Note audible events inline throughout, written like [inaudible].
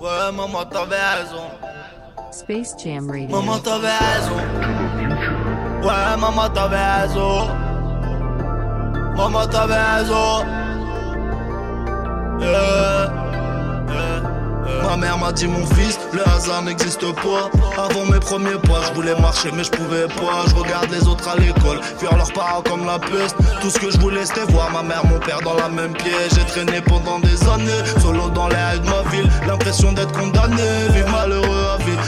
Ouais, maman, t'avais raison. Space Jam Radio. Maman, t'avais raison. Ouais, maman, t'avais raison. Maman, t'avais raison. Yeah. Ma mère m'a dit mon fils, le hasard n'existe pas. Avant mes premiers pas, je voulais marcher mais je pouvais pas. Je regarde les autres à l'école, fuir leurs parents comme la peste. Tout ce que je voulais c'était voir ma mère, mon père dans la même pièce. J'ai traîné pendant des années, solo dans les halles de ma ville. L'impression d'être condamné, vivre malheureux à vie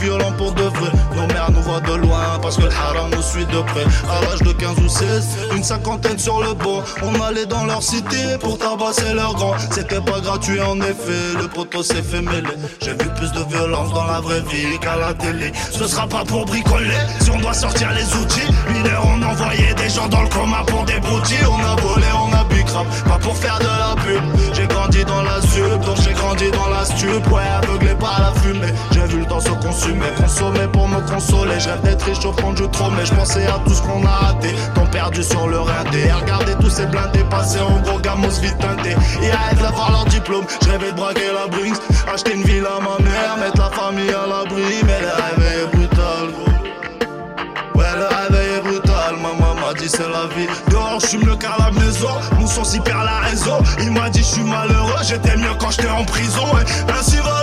violent pour de vrai. Nos mères nous voient de loin parce que le haram nous suit de près. À l'âge de 15 ou 16, une cinquantaine sur le banc. On allait dans leur cité pour tabasser leurs grands. C'était pas gratuit en effet, le poteau s'est fait mêler. J'ai vu plus de violence dans la vraie vie qu'à la télé. Ce sera pas pour bricoler, si on doit sortir les outils. Mineurs on envoyait des gens dans le coma pour des broutilles. On a volé, on a bu crap, pas pour faire de la pub. J'ai grandi dans la sup, donc j'ai grandi dans la stup. Ouais, aveuglé par la fumée, j'ai vu le temps se consumer Consommer pour me consoler, je rêve d'être riche au fond du trône Mais je pensais à tout ce qu'on a raté, temps perdu sur le rindé Regardez tous ces blindés passer en gros gamos vite teintés. Et arrête d'avoir leur diplôme, je rêvais de braquer la Brinks Acheter une ville à ma mère, mettre la famille à l'abri. Mais le réveil est brutal gros. Ouais le réveil est brutal, maman m'a dit c'est la vie. Dehors je mieux qu'à la maison, nous sommes si perd la raison Il m'a dit je suis malheureux, j'étais mieux quand j'étais en prison. Et ainsi va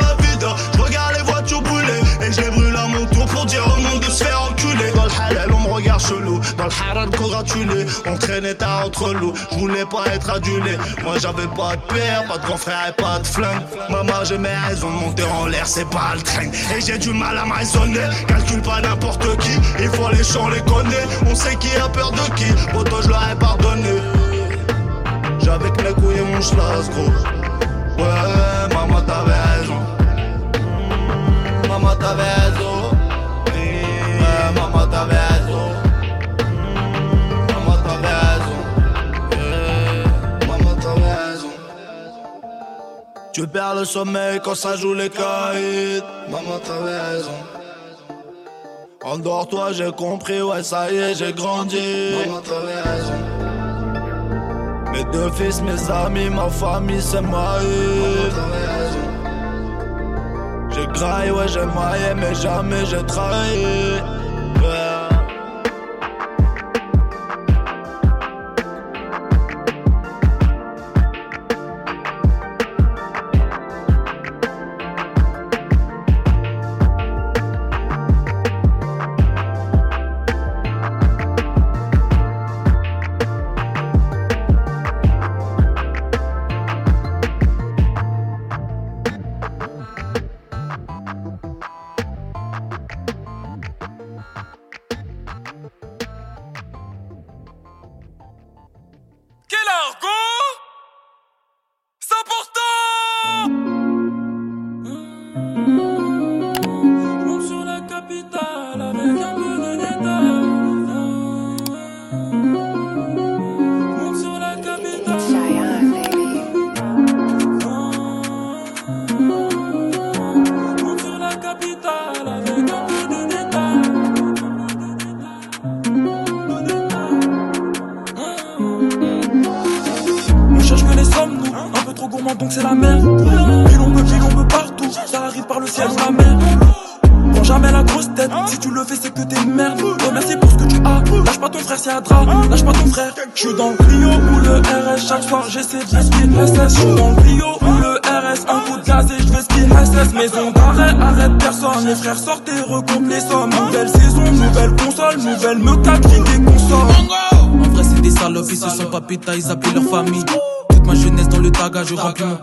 dans le haram congratulé On traînait tard entre loups, je voulais pas être adulé. Moi j'avais pas de père, pas de grand frère et pas de flingue. Maman j'ai mes raisons de monter en l'air, c'est pas le train. Et j'ai du mal à me raisonner, calcule pas n'importe qui. Il faut les champs, les connaît, on sait qui a peur de qui. Poto je leur pardonné. J'avais que mes couilles et mon schlass gros. Ouais maman t'avais raison. Maman t'avais raison Tu perds le sommeil quand ça joue les caïds Maman t'avais raison Endors-toi, j'ai compris, ouais, ça y est, j'ai grandi. Maman, t'avais raison. Mes deux fils, mes amis, ma famille, c'est ma. J'ai graillé, ouais, j'ai maillé, mais jamais j'ai trahi.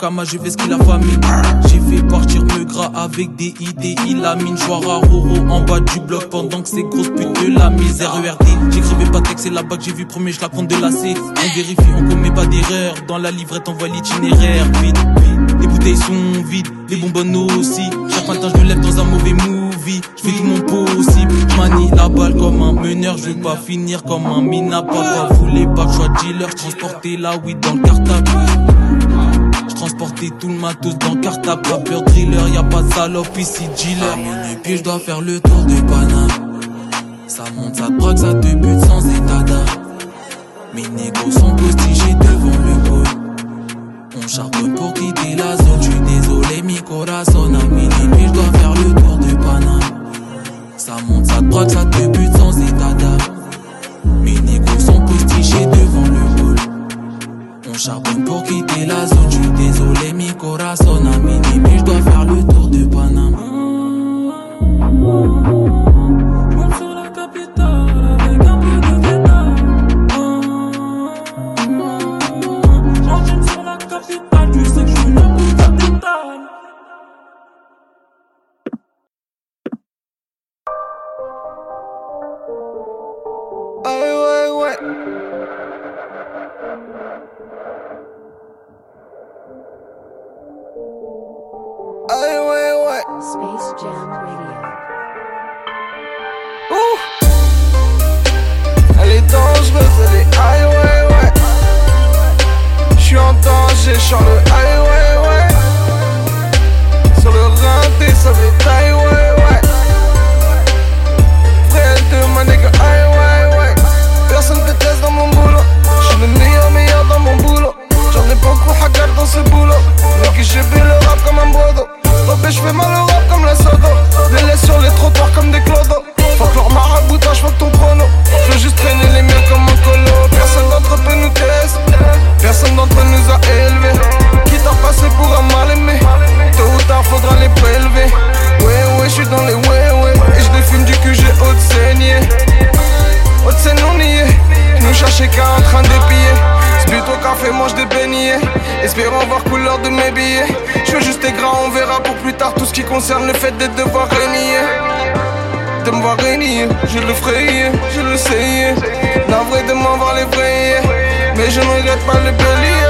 Ce la famille. J'ai fait partir me gras avec des idées, il a mine, à Roro en bas du bloc pendant que ces grosses putes de la misère ERD. J'écrivais pas texte, c'est là-bas que j'ai vu premier, je la compte de la C. On vérifie, on commet pas d'erreur. Dans la livrette, on voit l'itinéraire. Vite, vite, les bouteilles sont vides, les bonbonnes aussi. Chaque matin, je me lève dans un mauvais movie. Je fais tout mon possible. Manie la balle comme un meneur, je veux pas finir comme un mina. Papa voulait pas que je dealer, je transportais la weed dans le cartable transporter tout le matos dans le cartable. Vapeur driller, y pas de salope ici, dealer. Mon pied, je dois faire le tour de Paname. Ça monte, ça drogue, ça te bute sans état d'âme. Mes négos sont postigés devant le pôle. On charbonne pour quitter la zone. Je suis désolé, mi corazon a mini. Puis je dois faire le tour de Paname. Ça monte, ça drogue, ça te bute sans état d'âme. charbonne pour quitter la zone. Je suis désolé, mi corazon a mini, mais je dois faire le tour de Panama. le fait de devoir régner De me voir régner, je le ferai, je le sais. Navré de m'en voir les Mais je ne regrette pas le bélier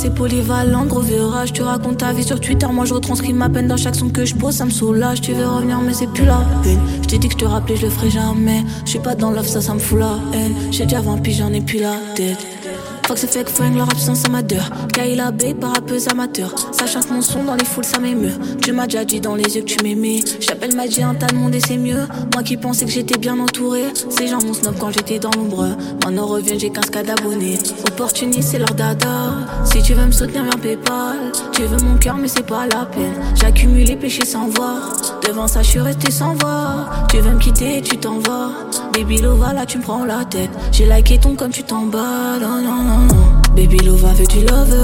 assez polyvalent, gros virage. Tu racontes ta vie sur Twitter, moi je retranscris ma peine dans chaque son que je pose, ça me soulage. Tu veux revenir, mais c'est plus la peine. Je t'ai dit que je te rappelais, je le ferai jamais. Je suis pas dans l'offre, ça, ça me fout la haine. J'ai déjà 20 j'en ai plus la tête. Fuck c'est fake fringue, leur absence amateur. Kaila B, rappeuse amateur. Ça chante mon son dans les foules, ça m'émeut. Tu m'as déjà dit dans les yeux que tu m'aimais. J'appelle Magie un tas de monde et c'est mieux. Moi qui pensais que j'étais bien entouré. Ces gens mon snob quand j'étais dans l'ombre. Maintenant revient, j'ai 15 cas d'abonnés. Opportuniste, c'est leur dada. Si tu veux me soutenir, viens PayPal. Tu veux mon cœur, mais c'est pas la peine. J'accumule les péchés sans voir. Devant ça, je suis resté sans voir. Tu veux me quitter et tu t'en vas. Baby Lova, là tu me prends la tête. J'ai liké ton comme tu t'en bats. Non, non, non. Baby Lova veut du love?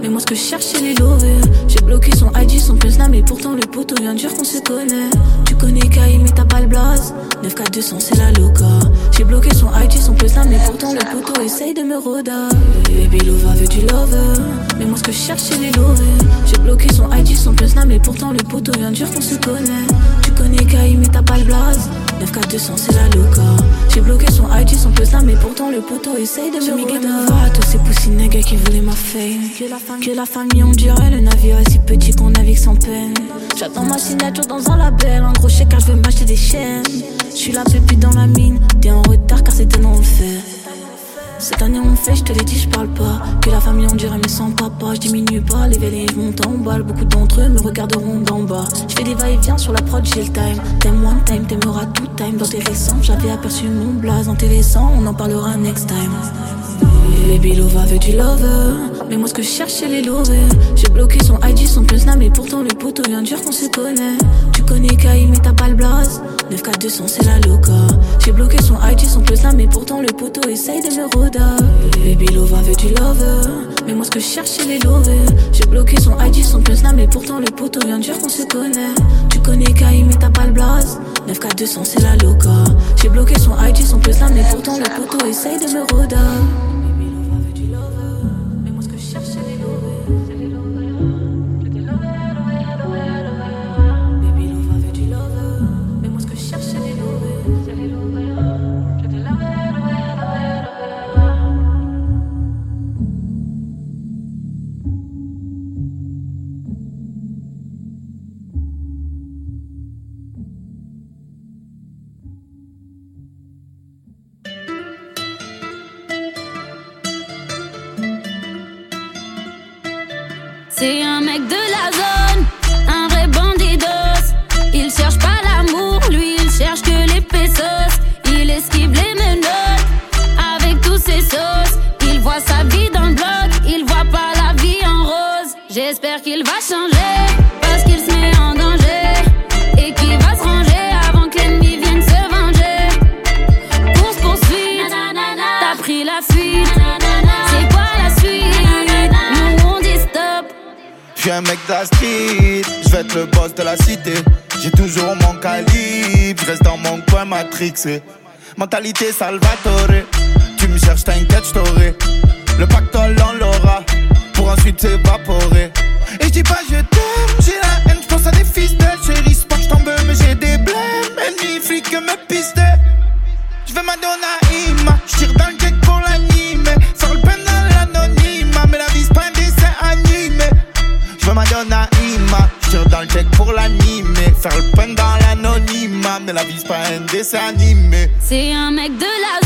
Mais moi, ce que je cherche, c'est les lovers. J'ai bloqué son ID, son snap, mais pourtant le poteau vient dire qu'on se connaît. Tu connais Kai, mais t'as pas le blaze. 94200, c'est la loca. J'ai bloqué son ID, son snap, mais pourtant le poteau essaye de me roda. Baby Lova veut du love? Mais moi, ce que je cherche, c'est les lovers. J'ai bloqué son ID, son snap, mais pourtant le poteau vient dire qu'on se connaît. Tu connais Kai, mais t'as pas le blaze. 94200, c'est la loca. J'ai bloqué son ID, son snap, mais pourtant le poteau essaye de me roda. tous ces poussines nègres qui voulaient ma fame. Que la, femme, que la famille, on dirait le navire est si petit qu'on navigue sans peine. J'attends ma signature dans un label. En gros, chèque car je veux m'acheter des chaînes. Je suis la pépite dans la mine. T'es en retard car c'est un on le fait. Cette année on fait, je te l'ai dit, je parle pas. Que la famille on dirait mais sans papa, je diminue pas, les vélés je monte en balle. Beaucoup d'entre eux me regarderont d'en bas. Je fais des va-et-vient sur la prod, j'ai le time. T'aimes one time, t'aimeras tout time. Dans tes récents, j'avais aperçu mon blaze intéressant, on en parlera next time. Baby Lova veut du love. Mais moi ce que je cherche c'est les lovers J'ai bloqué son ID, son snap Mais pourtant le poteau vient de dire qu'on se connaît. Tu connais Kai mais t'as pas le blaze. 94200 c'est la loca. J'ai bloqué son ID, son snap Mais pourtant le poteau essaye de me roda Baby Lova veut du love. Mais moi ce que je cherche c'est les lovers J'ai bloqué son ID, son snap Mais pourtant le poteau vient de dire qu'on se connaît. Tu connais Kai mais t'as pas le blaze. 94200 c'est la loca. J'ai bloqué son ID, son snap Mais pourtant le poteau essaye de me roda Mentalité Salvatore, tu me cherches, t'inquiète, j't'aurai. Le pactole, on l'aura, pour ensuite s'évaporer. Et je dis pas je t'aime, j'ai la haine, j'pense à des fils de chérie. C'est pas que j't'en mais j'ai des blèmes. Ennemi, flic, me piste. J'veux Madonna Ima, j'tire dans pas un dessin animé. C'est un mec de la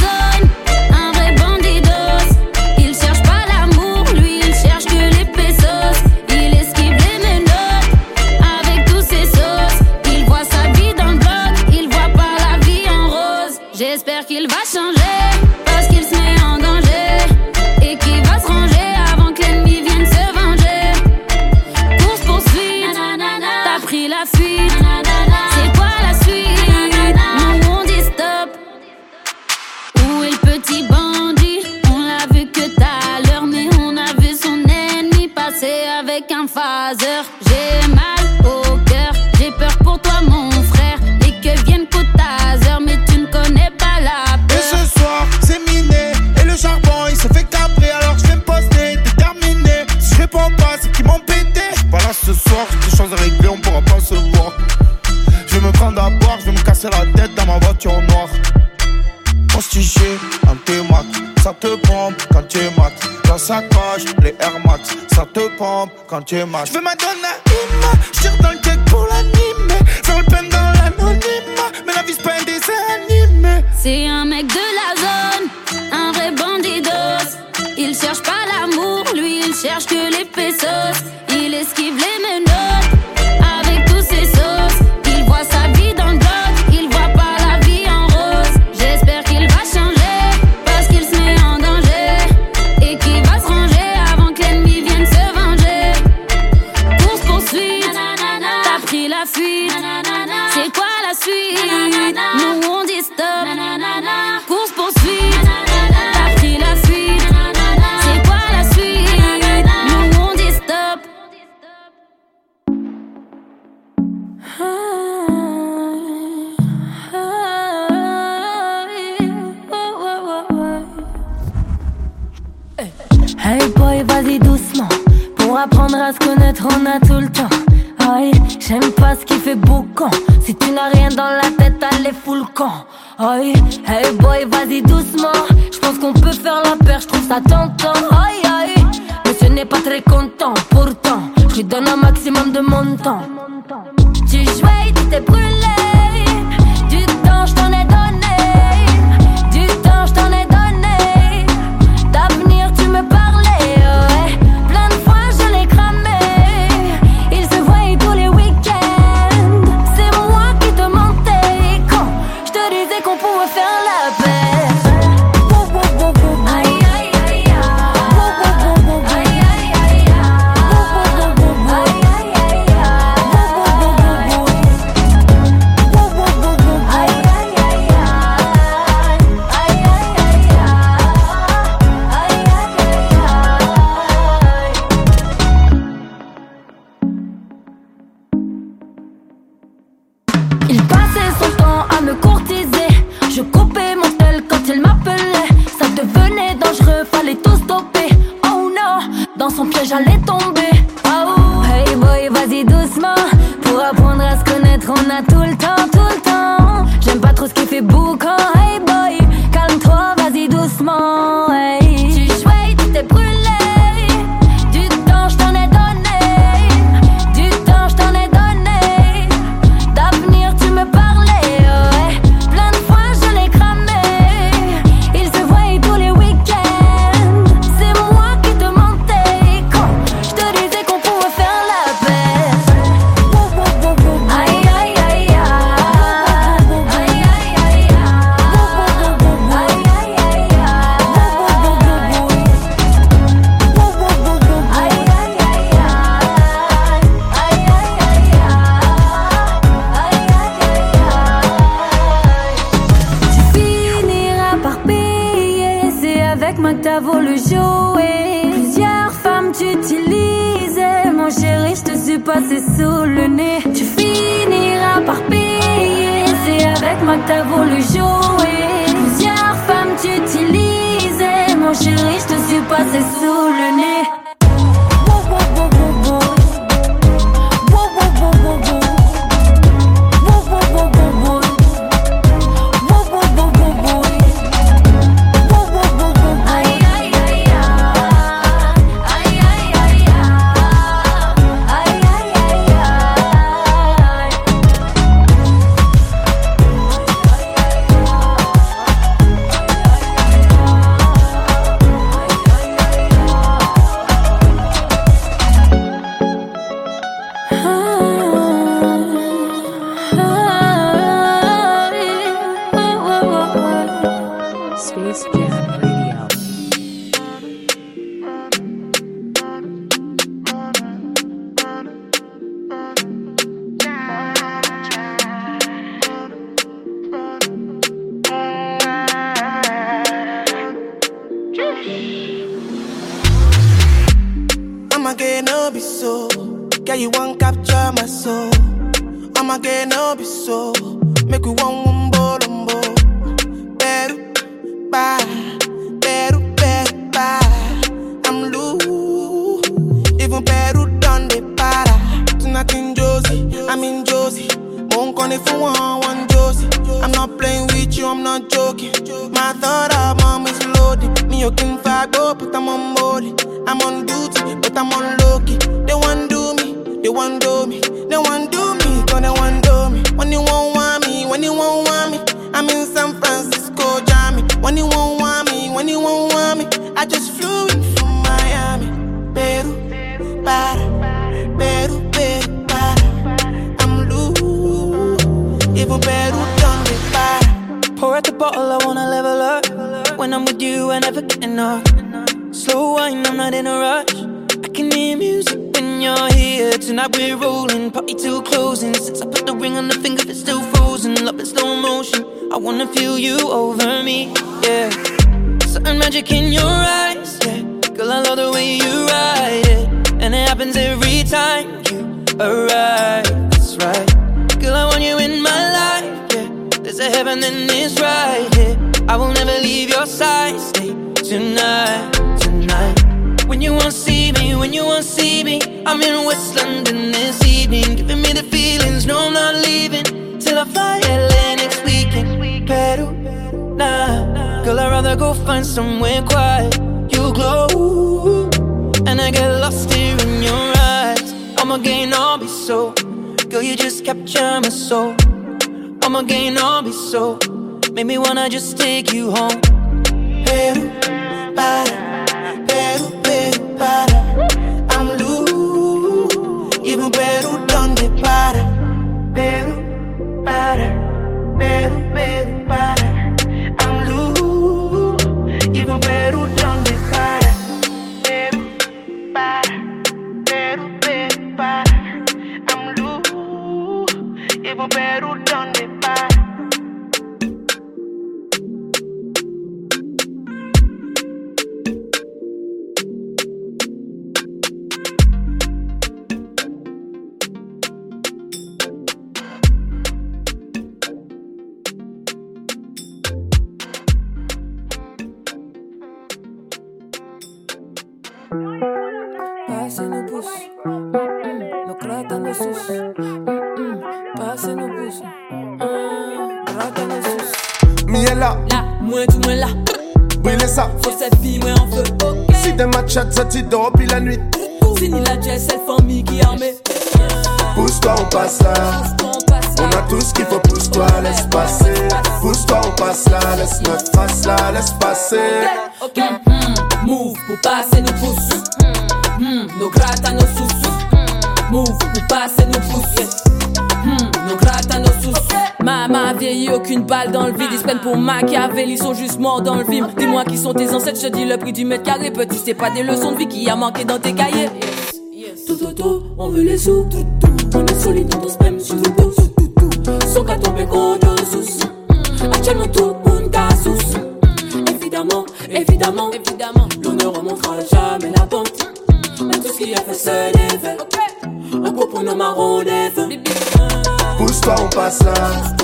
quand tu es mat. Je veux Madonna t'as voulu jour. me your king for oh, go, but I'm on molly. I'm on duty, but I'm on lucky. key. They want do me, they want do me, they want do me, cause they want do me. When you won't want me, when you won't want me, I'm in San Francisco, Jammy. When you won't want me, when you won't want me, I just flew in from Miami, Peru, para, Peru, Peru, para. I'm loose, even Peru don't me para. Pour at the bottle, I wanna level up enough. Slow wine, I'm not in a rush. I can hear music when you're here. Tonight we're rolling, party till closing. Since I put the ring on the finger, it's still frozen. Love in slow motion. I wanna feel you over me, yeah. Certain magic in your eyes, yeah. Girl, I love the way you ride it, and it happens every time you arrive. That's right. Girl, I want you in my life, yeah. There's a heaven and it's right here. I will never leave your side. Stay tonight, tonight. When you won't see me, when you won't see me, I'm in West London this evening, giving me the feelings. No, I'm not leaving till I fly LA next weekend. Peru, nah, girl, I'd rather go find somewhere quiet. You glow, and I get lost here in your eyes. I'm again, I'll be so. Girl, you just capture my soul. I'm again, I'll be so. Make me wanna just take you home. Peru, para, Peru, Peru, para. I'm loose. Even Peru, donde para. Te dis le prix du mètre carré. Petit, c'est pas des leçons de vie qui a manqué dans tes cahiers. Tout autour, on veut les sous. Tout, tout. On est solide, on même sur dos. Tout, tout, tout. Sans qu'à tomber contre sous. Actuellement, tout le monde casse Évidemment, évidemment, évidemment, l'on ne remontera jamais la pente. Mais tout ce qui a fait se défait. Un coup pour nos marrons feux. Pousse-toi, on passe là.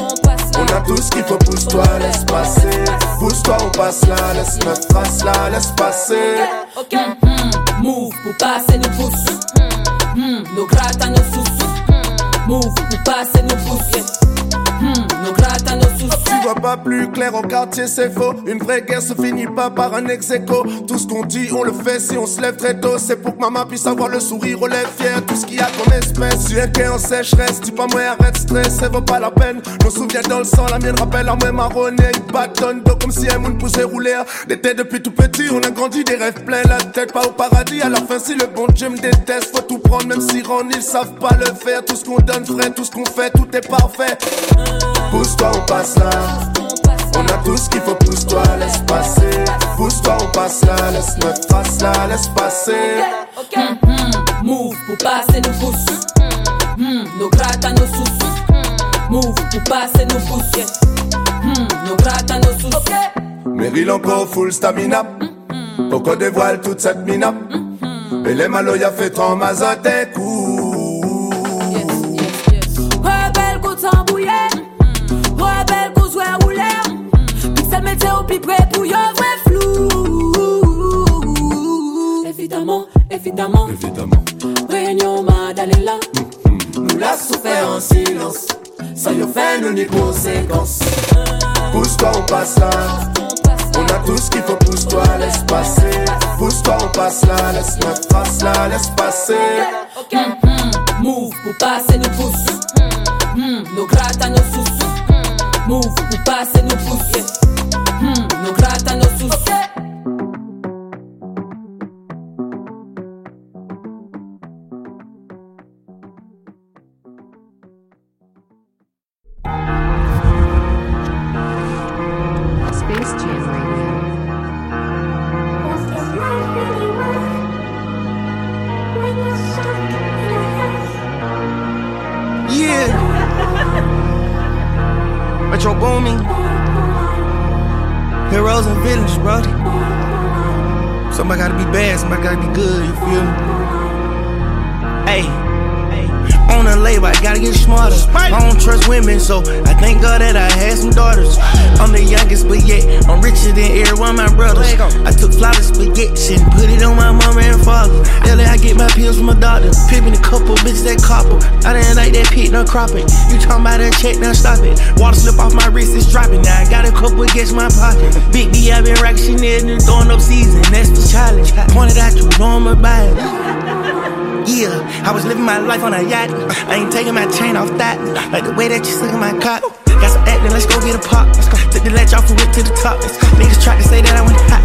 On a tout ce qu'il faut, pousse-toi, laisse passer. Pousse-toi, on passe là, laisse notre face là, laisse passer. Ok. Mm, Move pour passer nos pouces. Mm, Nos gratta nos sous. Move pour passer nos pouces. Mm, Nos gratta nos sous. Tu vois pas plus clair au quartier, c'est faux. Une vraie guerre se finit pas par un ex -aequo. Tout ce qu'on dit, on le fait si on se lève très tôt. C'est pour que maman puisse avoir le sourire aux lèvres fier. Tout ce qu'il y a comme espèce. Tu es qu'un en sécheresse, dis pas moi arrête stress, ça vaut pas la peine. Nos souvenirs dans le sang, la mienne rappelle la même marronnier. Une bâtonne d'eau comme si un monde poussait rouler. Têtes depuis tout petit, on a grandi, des rêves pleins la tête, pas au paradis. À la fin, si le bon Dieu me déteste, faut tout prendre, même si Ron, ils savent pas le faire. Tout ce qu'on donne, frère, tout ce qu'on fait, tout est parfait. Pousse-toi, on passe là. On a tout ce qu'il faut, pousse-toi, laisse passer. Pousse-toi, on passe là, laisse notre face là, laisse passer. Mm, mm, Move pour passer nos pouces. Mm, Nos gratta nos sous. Move pour passer nos pouces. Mm, Nos gratta nos sous. Meryl encore full stamina. Pour qu'on dévoile toute cette mina. Et les malos y'a fait trop mazote et Pixel météo puis prêt pour yo vrai flou. Évidemment, évidemment. Évidemment. Réunion Madalena. Nous l'a souffert en silence. Sans y faire nous ni conséquences. Pousse-toi, on passe là. On a tout ce qu'il faut, pousse-toi, laisse passer. Pousse-toi, on passe là, laisse notre face là, laisse passer. Mm, mm, Move pour passer nos pouces. Mm, Nos gratta nos sous. Move pour passer nos pouces. Mm, hum, no grata no sucesso. Somebody gotta be bad, somebody gotta be good, you feel me? On the label, I gotta get smarter. I don't trust women, so I thank God that I had some daughters. I'm the youngest, but yet I'm richer than every one of my brothers. I took flour spaghetti and put it on my mama and father. Daily, I get my pills from my doctor. Pimping a couple bitches that copper. I didn't like that pit, no cropping. You talking about that check, now stop it. Water slip off my wrist, it's dropping. Now I got a couple against my pocket. Big D, I been rocking Chanel and throwing up season. That's the challenge. Pointed out you, know I'm about it. Yeah, I was living my life on a yacht. I ain't taking my chain off that. Like the way that you sucking my cock. Got some acting, let's go get a pop. Took the latch off and went to the top. Niggas tried to say that I went hot.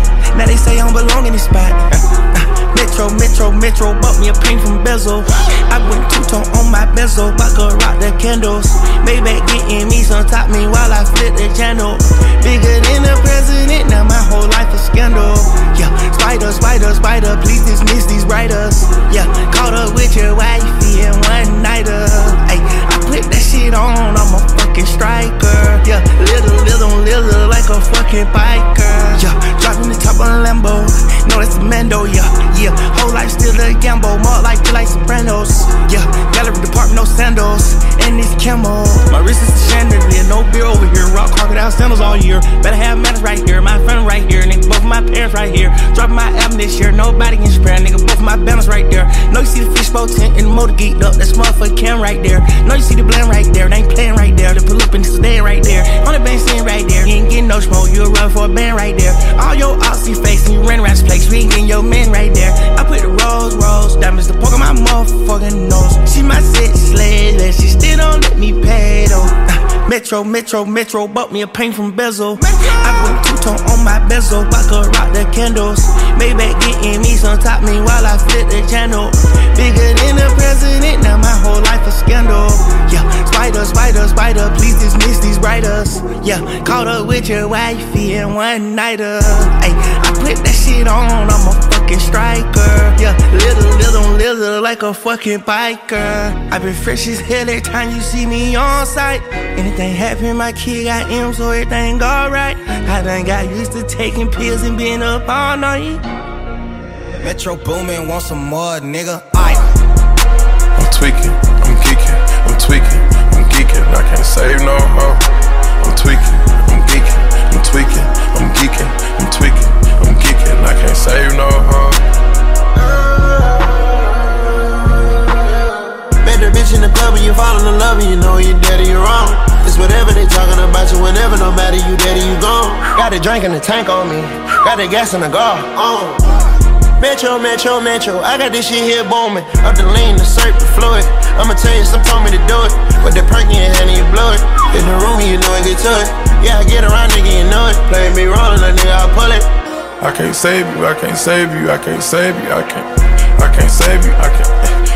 Metro, bought me a paint from Bezel. I went two tone on my bezel, about to rock the candles. Maybach getting me some top me while I flip the channel. Bigger than the president, now my whole life a scandal. Yeah, spider, spider, spider, please dismiss these writers. Yeah, caught up with your wifey and one nighter. I put that shit on, I'm a fucking striker. Yeah, little, little, little, like a fucking biker. Yeah, dropping the top on a Lambo. No, that's a Mando, yeah, yeah. Whole life still a gamble, more like feel like Sopranos. Yeah, gallery department, no sandals, and this camo. My wrist is a chandelier, no beer over here. Rock crocodile sandals all year. Better have manners right here, my friend right here, nigga. Both of my parents right here. Dropping my album this year, nobody can spare, nigga. Both of my banners right there. Know you see the fishbowl tent and the motor geeked up. That's motherfucking cam right there. Know you see the blend right there, they ain't playing right there. They pull up and it's stand right there. On the band sitting right there. You ain't getting no smoke, you run for a band right there. All your oxy face and you run around place. We ain't getting your men right there. I put the rose, rose diamonds to poke on my motherfucking nose. She my sex slave, and she still don't let me pay though. [laughs] Metro, Metro, Metro, bought me a paint from Bezel. I went two tone on my bezel, I could rock the candles. Maybach getting me some top me while I flip the channel. Bigger than the president, now my whole life a scandal. Yeah, spider, spider, spider, please dismiss these writers. Yeah, caught up with your wifey and one nighter. Ay, I put that shit on, I'm a fucking striker. Yeah, little, little, little, like a fucking biker. I been fresh as hell every time you see me on site. Anything happen, my kid got M, so everything alright. I done got used to taking pills and being up all night. Metro Boomin, want some more, nigga? Aye. I'm tweaking, I'm geeking, I'm tweaking, I'm geeking. I can't save no hoe. I'm tweaking, I'm geeking, I'm tweaking, I'm geeking, I'm tweaking, I'm geeking. I can't save no hoe. Met the bitch in the club and you fall in love and you know you're dead or you're wrong. It's whatever they talking about you whenever, no matter you dead or you gone. Got a drink in the tank on me, got the gas in the car. On. Metro, Metro, Metro, I got this shit here booming. Up the lean, the syrup, the fluid. I'ma tell you, some told me to do it. With the perk in and you blow it. In the room, you know I get to it. Yeah, I get around, nigga, you know it. Play me rolling, a nigga, I pull it. I can't save you, I can't save you, I can't save you, I can't, I can't save you, I can't,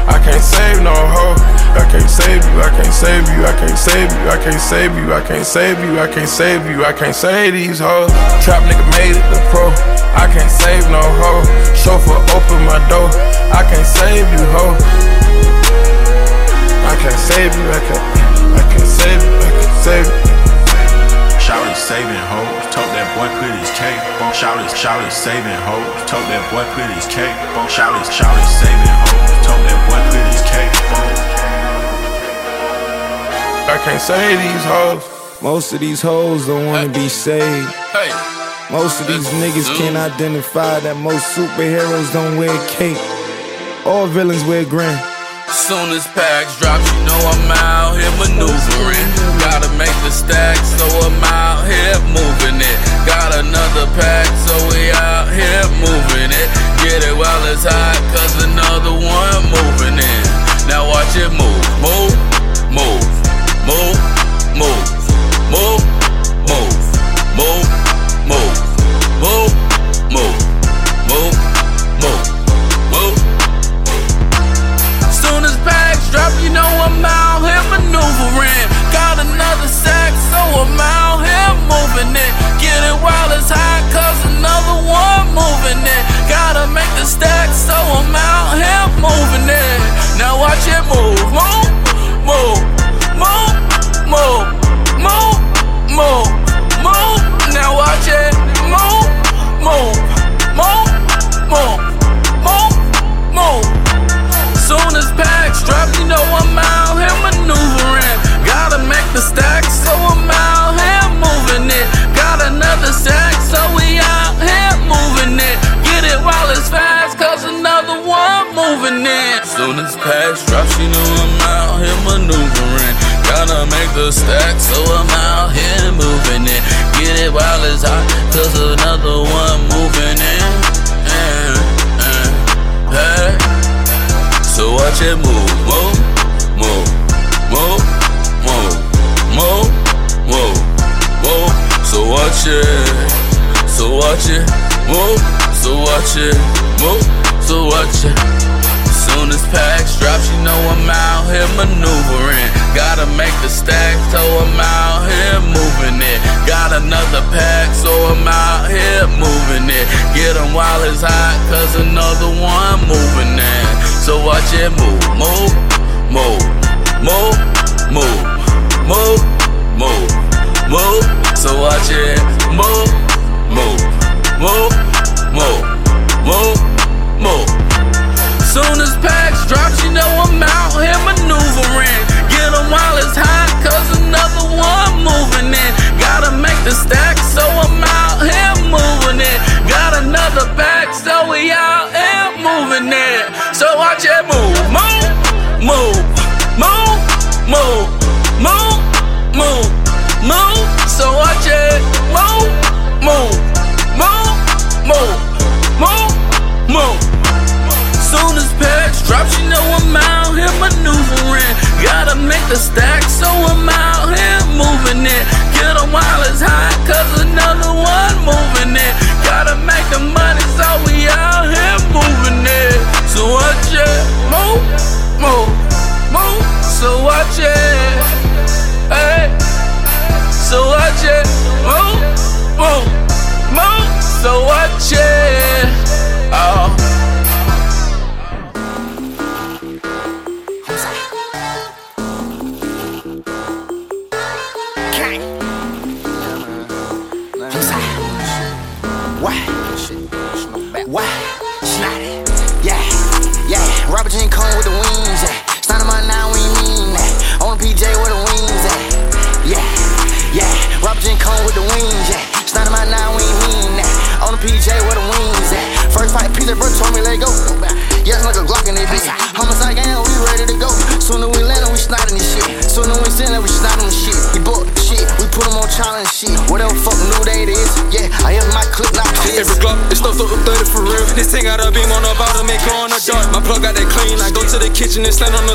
I can't save no hoe. I can't save you, I can't save you, I can't save you, I can't save you, I can't save you, I can't save you, I can't save these hoes. Trap nigga made it the pro. I can't save no hoe. Chauffeur open my door. I can't save you, hoe. I can't save you, I can't, I can't save you, I can't save you. Shouty saving hoes, told that boy put his cake. Shouty, shouty saving hoes, told that boy put his cake. Shouty, shouty saving hoes, told that boy put his cake. I can't save these hoes. Most of these hoes don't wanna be saved. Most of these niggas can't identify that most superheroes don't wear cape. All villains wear grin. Soon as packs drop, you know I'm out here maneuvering. Gotta make the stack, so I'm out here moving it. Got another pack, so we out here moving it. Get it while it's hot, cause another one moving in. Now watch it move, move, move, move, move, move, move, I'm out here maneuvering. Got another sack, so I'm out here moving it. Get it while it's hot, cause another one moving it. Gotta make the stack, so I'm out here moving it. Now watch it move, move, move, move, move, move, moving Packs drop, she know I'm out here maneuvering. Gotta make the stack, so I'm out here moving it. Get it while it's hot, cause another one moving in. Uh, uh, hey. So watch it move, move, maneuvering. Gotta make the stack, so I'm out here moving it. Got another pack, so I'm out here moving it. Get 'em while it's hot, cause another one moving in. So watch it move, move, move, move, move, move, move, move. So watch it move, move, move, the stack, so I'm out here moving it. Got another pack, so we out here moving it. So watch it move, move, move, move, move, move, move, move. So watch it move, move, move, move, move, move. Soon as packs drop, you know I'm out here maneuvering. Gotta make the stack,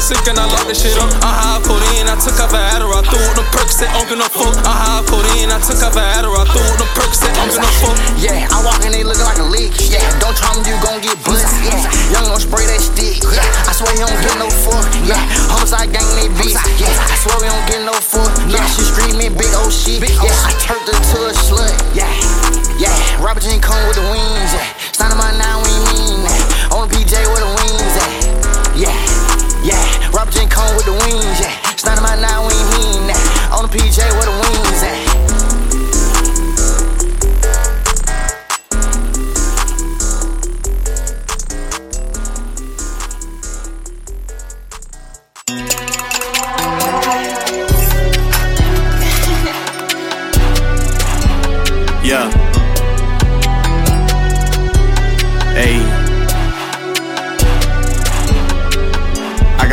sink and I lock the shit up. I high codeine, I took off an Adderall, threw the perks, said I'm gonna fuck. I high codeine, I took off an Adderall, threw the perks, said I'm gonna fuck. Yeah, I walk in, they looking like a leak. Yeah, don't try me, you gon' get buzzed. Yeah, young gon' spray that stick. Yeah, I swear you don't get no fuck. Yeah, Homixide Gang, they beat. Yeah, I swear we don't get no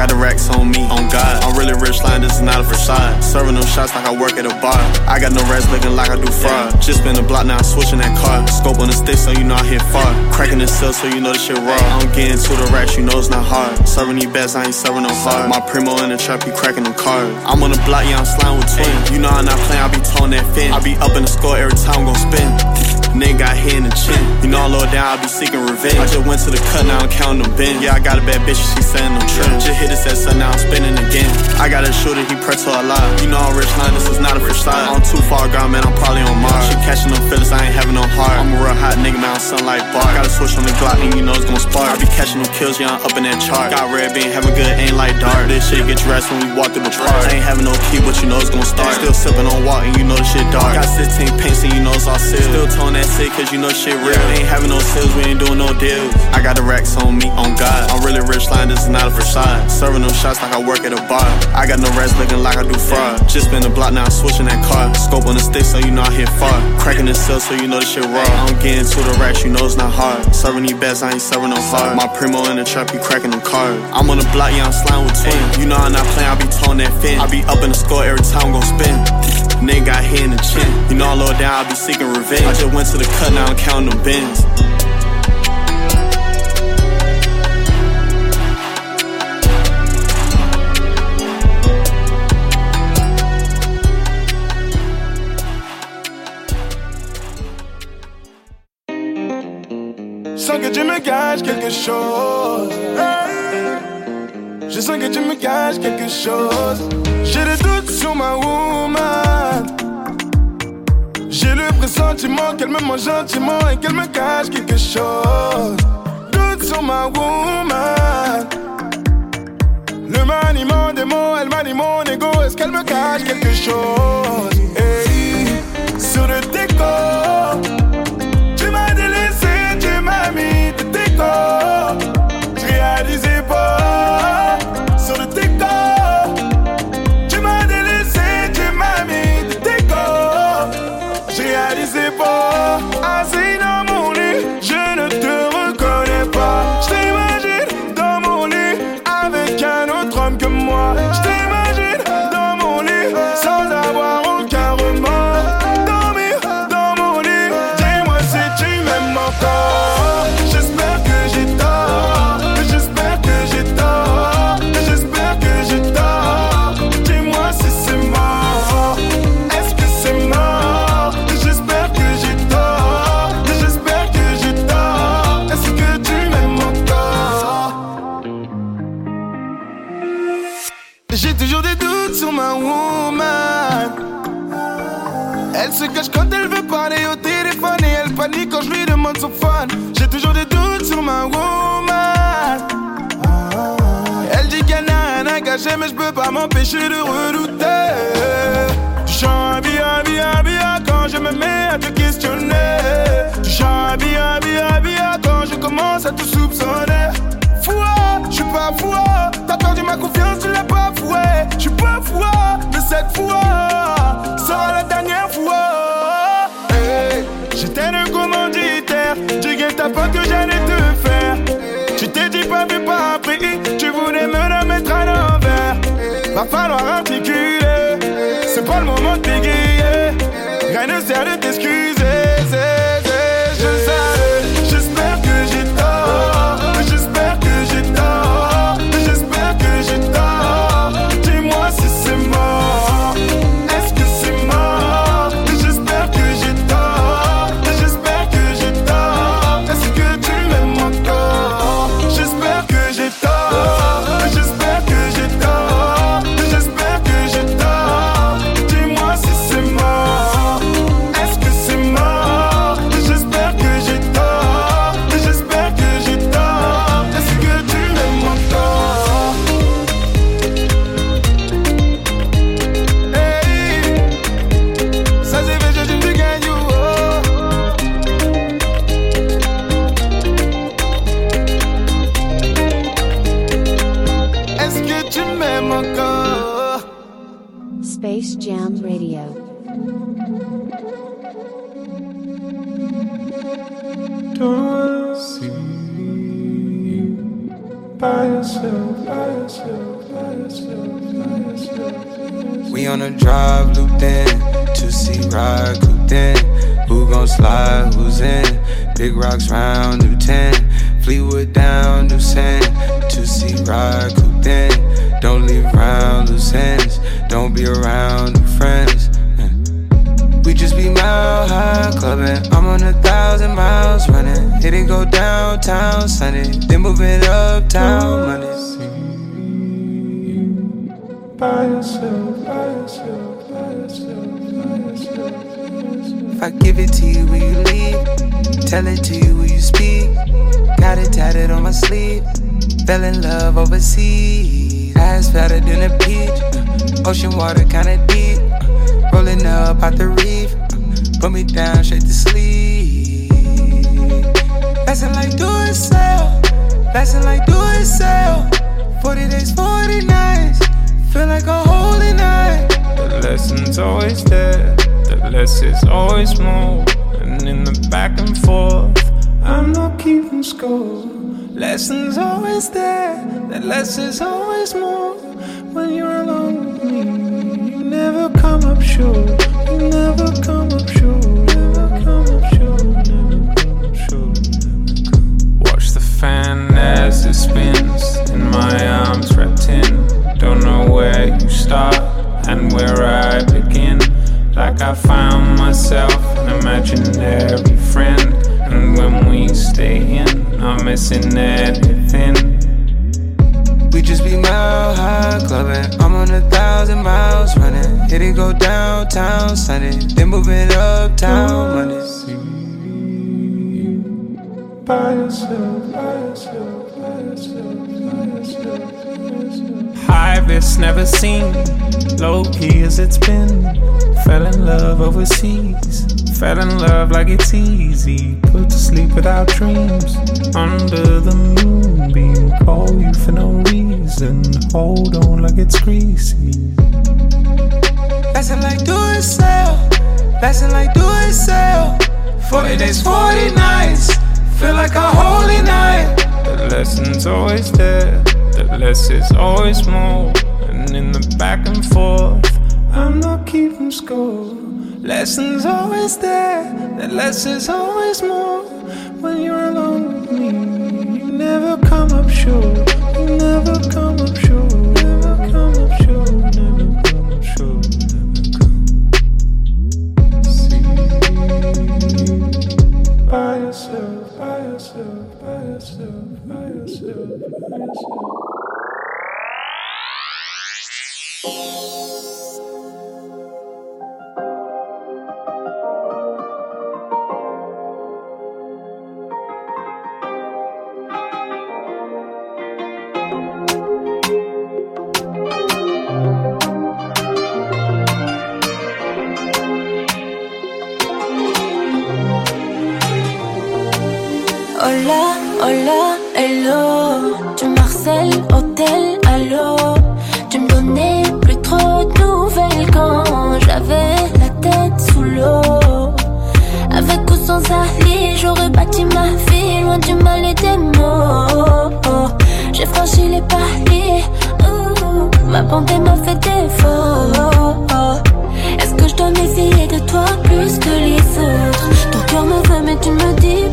got the racks on me, on God. I'm really rich line, this is not a facade. Serving them shots like I work at a bar. I got no rats looking like I do fraud. Just been a block, now I'm switching that car. Scope on the stick, so you know I hit far. Cracking the cell, so you know this shit raw. I'm getting to the racks, you know it's not hard. Serving these bets, I ain't serving no hard. My primo in the trap, he cracking them cars. I'm on the block, yeah, I'm sliding with twins. You know I'm not playing, I be towing that fin. I be up in the score every time I'm gon' spin. Nigga got hit in the chin. You know low down, I be seeking revenge. I just went to the cut, now I'm counting them bins. Yeah, I got a bad bitch, she saying I'm trim. Just hit this at sun, now I'm spinning again. I got a shooter, he press her alive. You know I'm rich line, this is not a facade. I'm too far gone, man, I'm probably on Mars. She catching them feelings, I ain't having no heart. I'm a real hot nigga, man, I'm like bar. Got a switch on the Glock, and you know it's gonna spark. I be catching them kills, yeah, I'm up in that chart. Got red bean, having good ain't like dark. This shit get dressed when we walk through the park. Ain't having no key, but you know it's gonna start. Still sipping on walk, and you know the shit dark. Got 16 paints, and you know it's all sealed. Still towing that that's it, cause you know shit real. Ain't having no sales, we ain't doing no deals. I got the racks on me, on God. I'm really rich line, this is not a facade. Serving them shots like I work at a bar. I got no rats looking like I do fraud. Just been the block, now I'm switching that car. Scope on the stick, so you know I hit far. Cracking the cell, so you know the shit raw. I'm getting to the racks, you know it's not hard. Serving these bets, I ain't serving no hard. My primo in the trap, he cracking them cards. I'm on the block, yeah, I'm sliding with twins. You know I'm not playing, I be towing that fin. I be up in the score every time I'm gon' spin. Nigga got hit in the chin. You know I low down, I be seeking revenge. I just went to the cut, now I'm counting them bins. Je sens que tu me caches quelque chose. J'ai des doutes sur ma woman. J'ai le pressentiment qu'elle me mange gentiment et qu'elle me cache quelque chose. Doute sur ma woman. Le maniement des mots, elle manie mon ego. Est-ce qu'elle me cache quelque chose? Hey, sur le déco. Toujours des doutes sur ma woman. Elle se cache quand elle veut parler au téléphone et elle panique quand je lui demande son phone. J'ai toujours des doutes sur ma woman. Elle dit qu'elle n'a rien à cacher, mais je peux pas m'empêcher de redouter. Tu chantes bien, bien, quand je me mets à te questionner. Tu chantes bien, bien, bien je commence à te soupçonner. Foua, je suis pas foua. T'as perdu ma confiance, tu l'as pas foué. Je suis pas foua, de cette fois sera la dernière fois. J'étais le commanditaire du guet-apens que j'allais te faire. Tu t'es dit pas vu, pas appris. Tu voulais me la mettre à l'envers. Va falloir articuler. C'est pas le moment de bégayer. Rien ne sert de t'excuser. Don't see you by yourself. We on a drive, looped in. To see ride, cooped in. Who gon' slide, who's in? Big rocks round, new 10. Fleetwood down, new sand. To see ride, cooped in. Don't leave around loose ends. Don't be around mile high clubbing. I'm on a thousand miles running. Hit it go downtown Sunday, then move it uptown Monday. By yourself, by yourself, by yourself, by yourself. If I give it to you, will you leave? Tell it to you, will you speak? Got it tatted on my sleeve. Fell in love overseas. Eyes fatter than a peach. Ocean water kinda deep. Rolling up out the reef. Put me down straight to sleep. Lesson like do it sell. Lesson like do it sell. 40 days, 40 nights. Feel like a holy night. The lesson's always there. The less is always more. And in the back and forth, I'm not keeping score. Lessons always there. The less is always more. When you're alone with me, you never come up short. You never come up short. I found myself an imaginary friend. And when we stay in, I'm missing everything. We just be mile high clubbing. I'm on a thousand miles running. Hit it go downtown Sunday, then moving uptown Monday. By yourself, by yourself, by yourself, by yourself, by yourself. High risk never seen, low key as it's been. Fell in love overseas, fell in love like it's easy. Put to sleep without dreams, under the moonbeam. Call you for no reason, hold on like it's greasy. Lesson like do it sell. Lesson like do it sell. 40 days, 40 nights. Feel like a holy night. The lesson's always there, the less is always more. And in the back and forth, I'm not keeping score. Lessons always there, the less is always more. When you're alone with me, you never come up short. You never come up short. Never come up short. Never come up short. By yourself, by yourself, by yourself, by yourself, by yourself.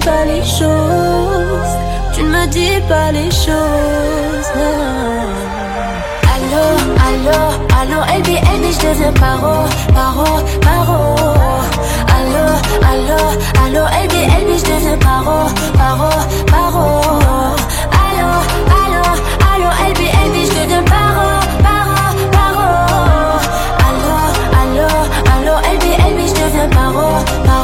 Pas les choses. Tu ne me dis pas les choses. Allô, allô, allô, LB, LB, je deviens paro, paro, paro. Allô, allô, allô, LB, LB, je deviens paro, paro, paro. Allô, allô, allô, LB, LB, je deviens paro, paro, paro. Allô, allô, allô, LB, LB, je deviens paro, paro,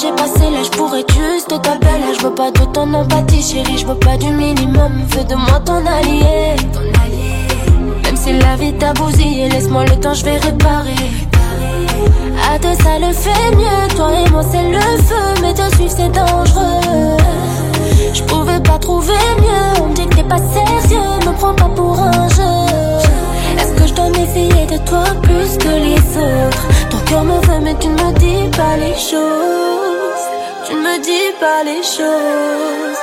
j'ai passé l'âge pour être juste ta belle Je veux pas de ton empathie, chérie, je veux pas du minimum. Fais de moi ton allié, allié. Même si la vie t'a bousillé, laisse-moi le temps, je vais réparer. À deux ça le fait mieux. Toi et moi c'est le feu. Mais te suivre c'est dangereux. Je pouvais pas trouver mieux. On me dit que t'es pas sérieux. Me prends pas pour un jeu. Est-ce que je dois méfier de toi plus que les autres? Ton cœur me veut mais tu ne me dis pas les choses me dis pas les choses.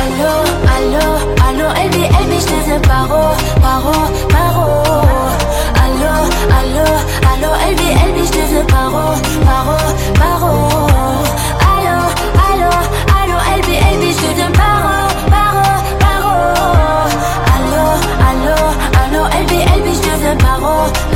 Allô, allô, allô, LB, LB, je deviens paro, paro, paro. Allô, allô, allô, LB, LB, je deviens paro, paro, paro. Allô, allô, allô, LB, LB, je deviens paro, paro, paro. Allô, allô, allô, LB, LB, je paro, paro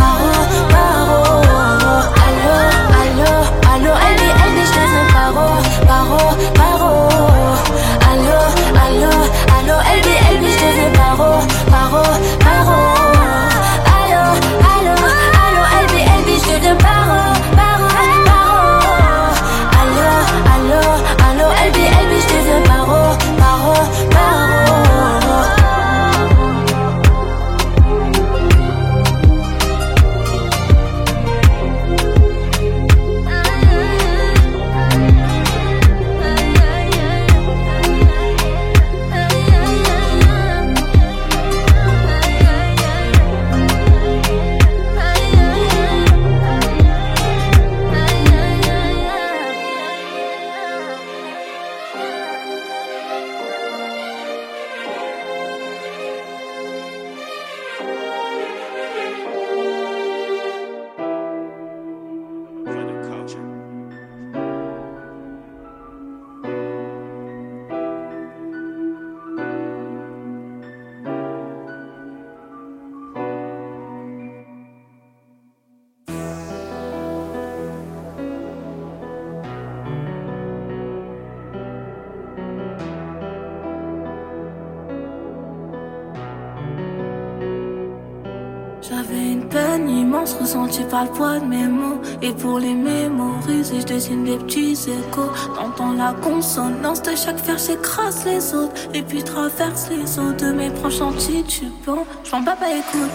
immense ressentie par le poids de mes mots. Et pour les mémoriser, je dessine des petits échos. T'entends la consonance de chaque fer, j'écrase les autres. Et puis traverse les eaux de mes proches anti-tubants. J'prends papa écoute.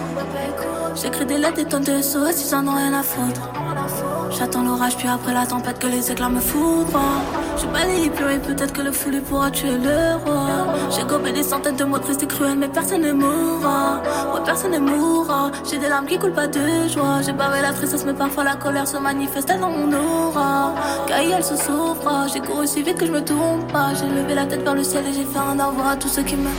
J'écris des lettres, des tonnes de sauces, ils en ont rien à foutre. J'attends l'orage, puis après la tempête, que les éclats me foudroient. Je balaye plus et peut-être que le foulé pourra tuer le roi. J'ai gobé des centaines de mots tristes et cruels, mais personne ne mourra. Ouais, personne ne mourra. J'ai des larmes qui coulent pas de joie. J'ai barré la tristesse, mais parfois la colère se manifeste dans mon aura. Car elle se souffre. J'ai couru si vite que je me tourne pas. J'ai levé la tête vers le ciel et j'ai fait un au revoir à tous ceux qui me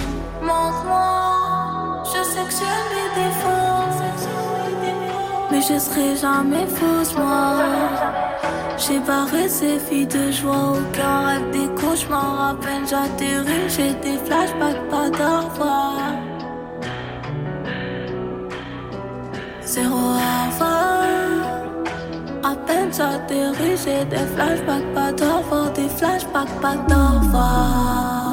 manquent moi. Je sais que j'ai mes défauts. Mais je serai jamais fausse, moi. J'ai barré ces filles de joie, aucun rêve des cauchemars. À peine j'atterris, j'ai des flashbacks, pas d'envoi. Zéro avant. À peine j'atterris, j'ai des flashbacks, pas d'envoi. Des flashbacks, pas d'envoi.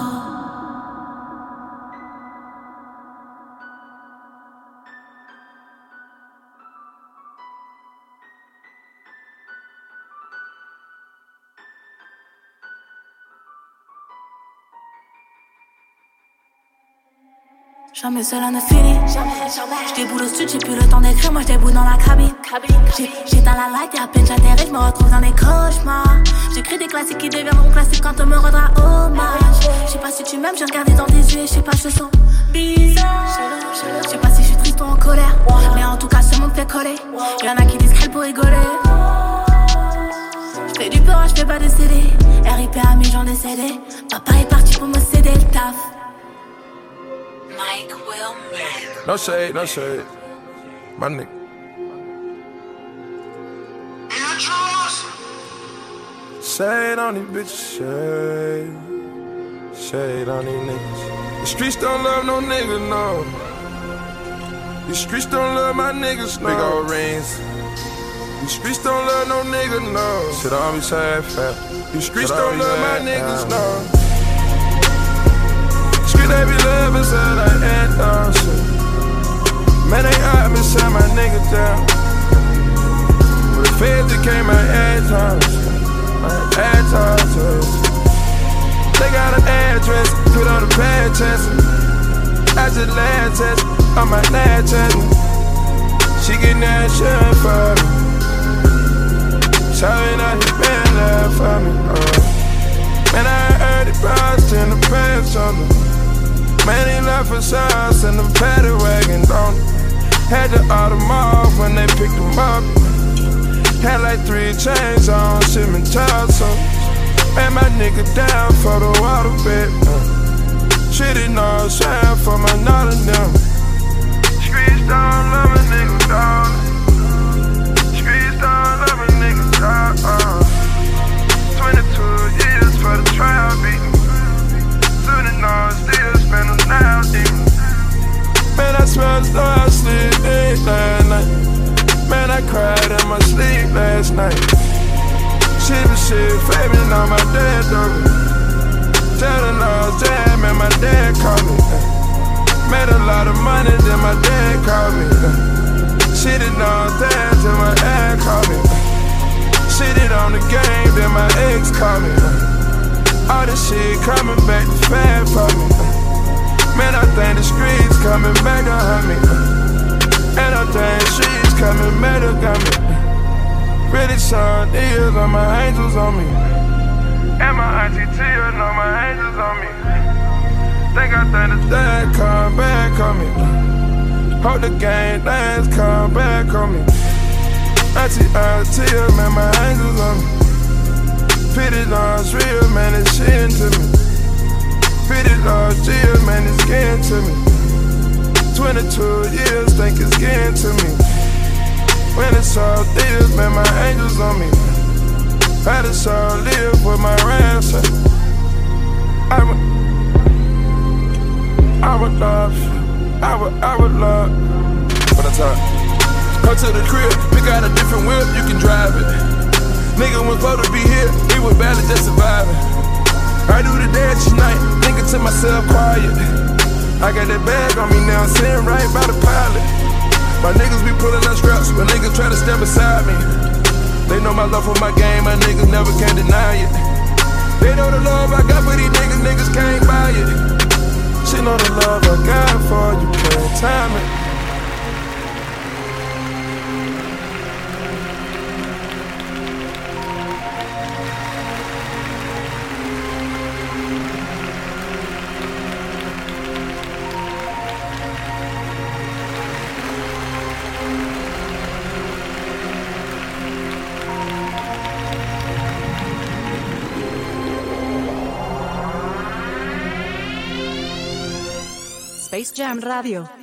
Jamais cela ne finit. Je déboule au sud, j'ai plus le temps d'écrire, moi je déboule dans la cabine. Dans la light et à peine j'atterris, je me retrouve dans les cauchemars. J'écris des classiques qui deviendront classiques quand on me rendra hommage. Je sais pas si tu m'aimes, j'ai regardé dans tes yeux je sais pas, je sens bizarre. Je sais pas si je suis triste ou en colère, mais en tout cas ce monde fait coller. Y'en a qui disent qu'elle pour rigoler. Je fais du peur, je fais pas de CD. RIP à mes gens décédés. Papa est parti pour me céder le taf. Mike will No shade, no shade. My nigga. Shade on these bitches, shade. Shade on these niggas. The streets don't love no nigga, no. The streets don't love my niggas, no. Big old rings. The streets don't love no nigga, no. Shit always half fat. The streets don't love my niggas, no. They be loving, so like anthem shit. Man, they out me, shut my nigga down. The feds that came out ad times, ad times. They got an address, put on the bad chances. I just lad test on my lad chest. She getting that shit for me. Shouting out his band love for me. Uh. Man, I heard it bounced in the pants on me. Man, left for shots in the paddy wagon, don't? Had to auto them off when they picked him up. Had like three chains on, shipment child, so Man, my nigga down for the water bit. Uh. Shitty no shine for my not them. Streets don't love a nigga, dog. Streets don't love a nigga, dog. Uh. 22 years for the trial beat. Shooting on, still now. Man, I smell as though I sleep last night. Man, I cried in my sleep last night. Was shit, faming on my dad, dog. Telling all jam, man, my dad called me. Made a lot of money, then my dad called me. It on time, till my dad called me. It on the game, then my ex called me. All this shit coming back to fat for me. Man, I think the streets coming back to hunt me. And I think streets coming back to got me. Really son ears on my angels on me. And my auntie tears on my angels on me. Think I think the dad come back on me. Hope the game dance come back on me. Auntie tears, man, my angels on me. Pity love's real, man, it's shit to me. Pity love's real, man, it's getting to me. 22 years, think it's getting to me. When it's all this, man, my angels on me. Had to all live with my ransom. I would, I would love, I would, I would love. What I talk? Come to the crib, we got a different whip, you can drive it. Nigga was supposed to be here, he was barely just surviving. I do the dance tonight, thinking to myself quiet. I got that bag on me now, sitting right by the pilot. My niggas be pulling out scraps, but niggas try to step beside me. They know my love for my game, my niggas never can deny it. They know the love I got for these niggas, niggas can't buy it. She know the love I got for you, can't time it. Jam Radio.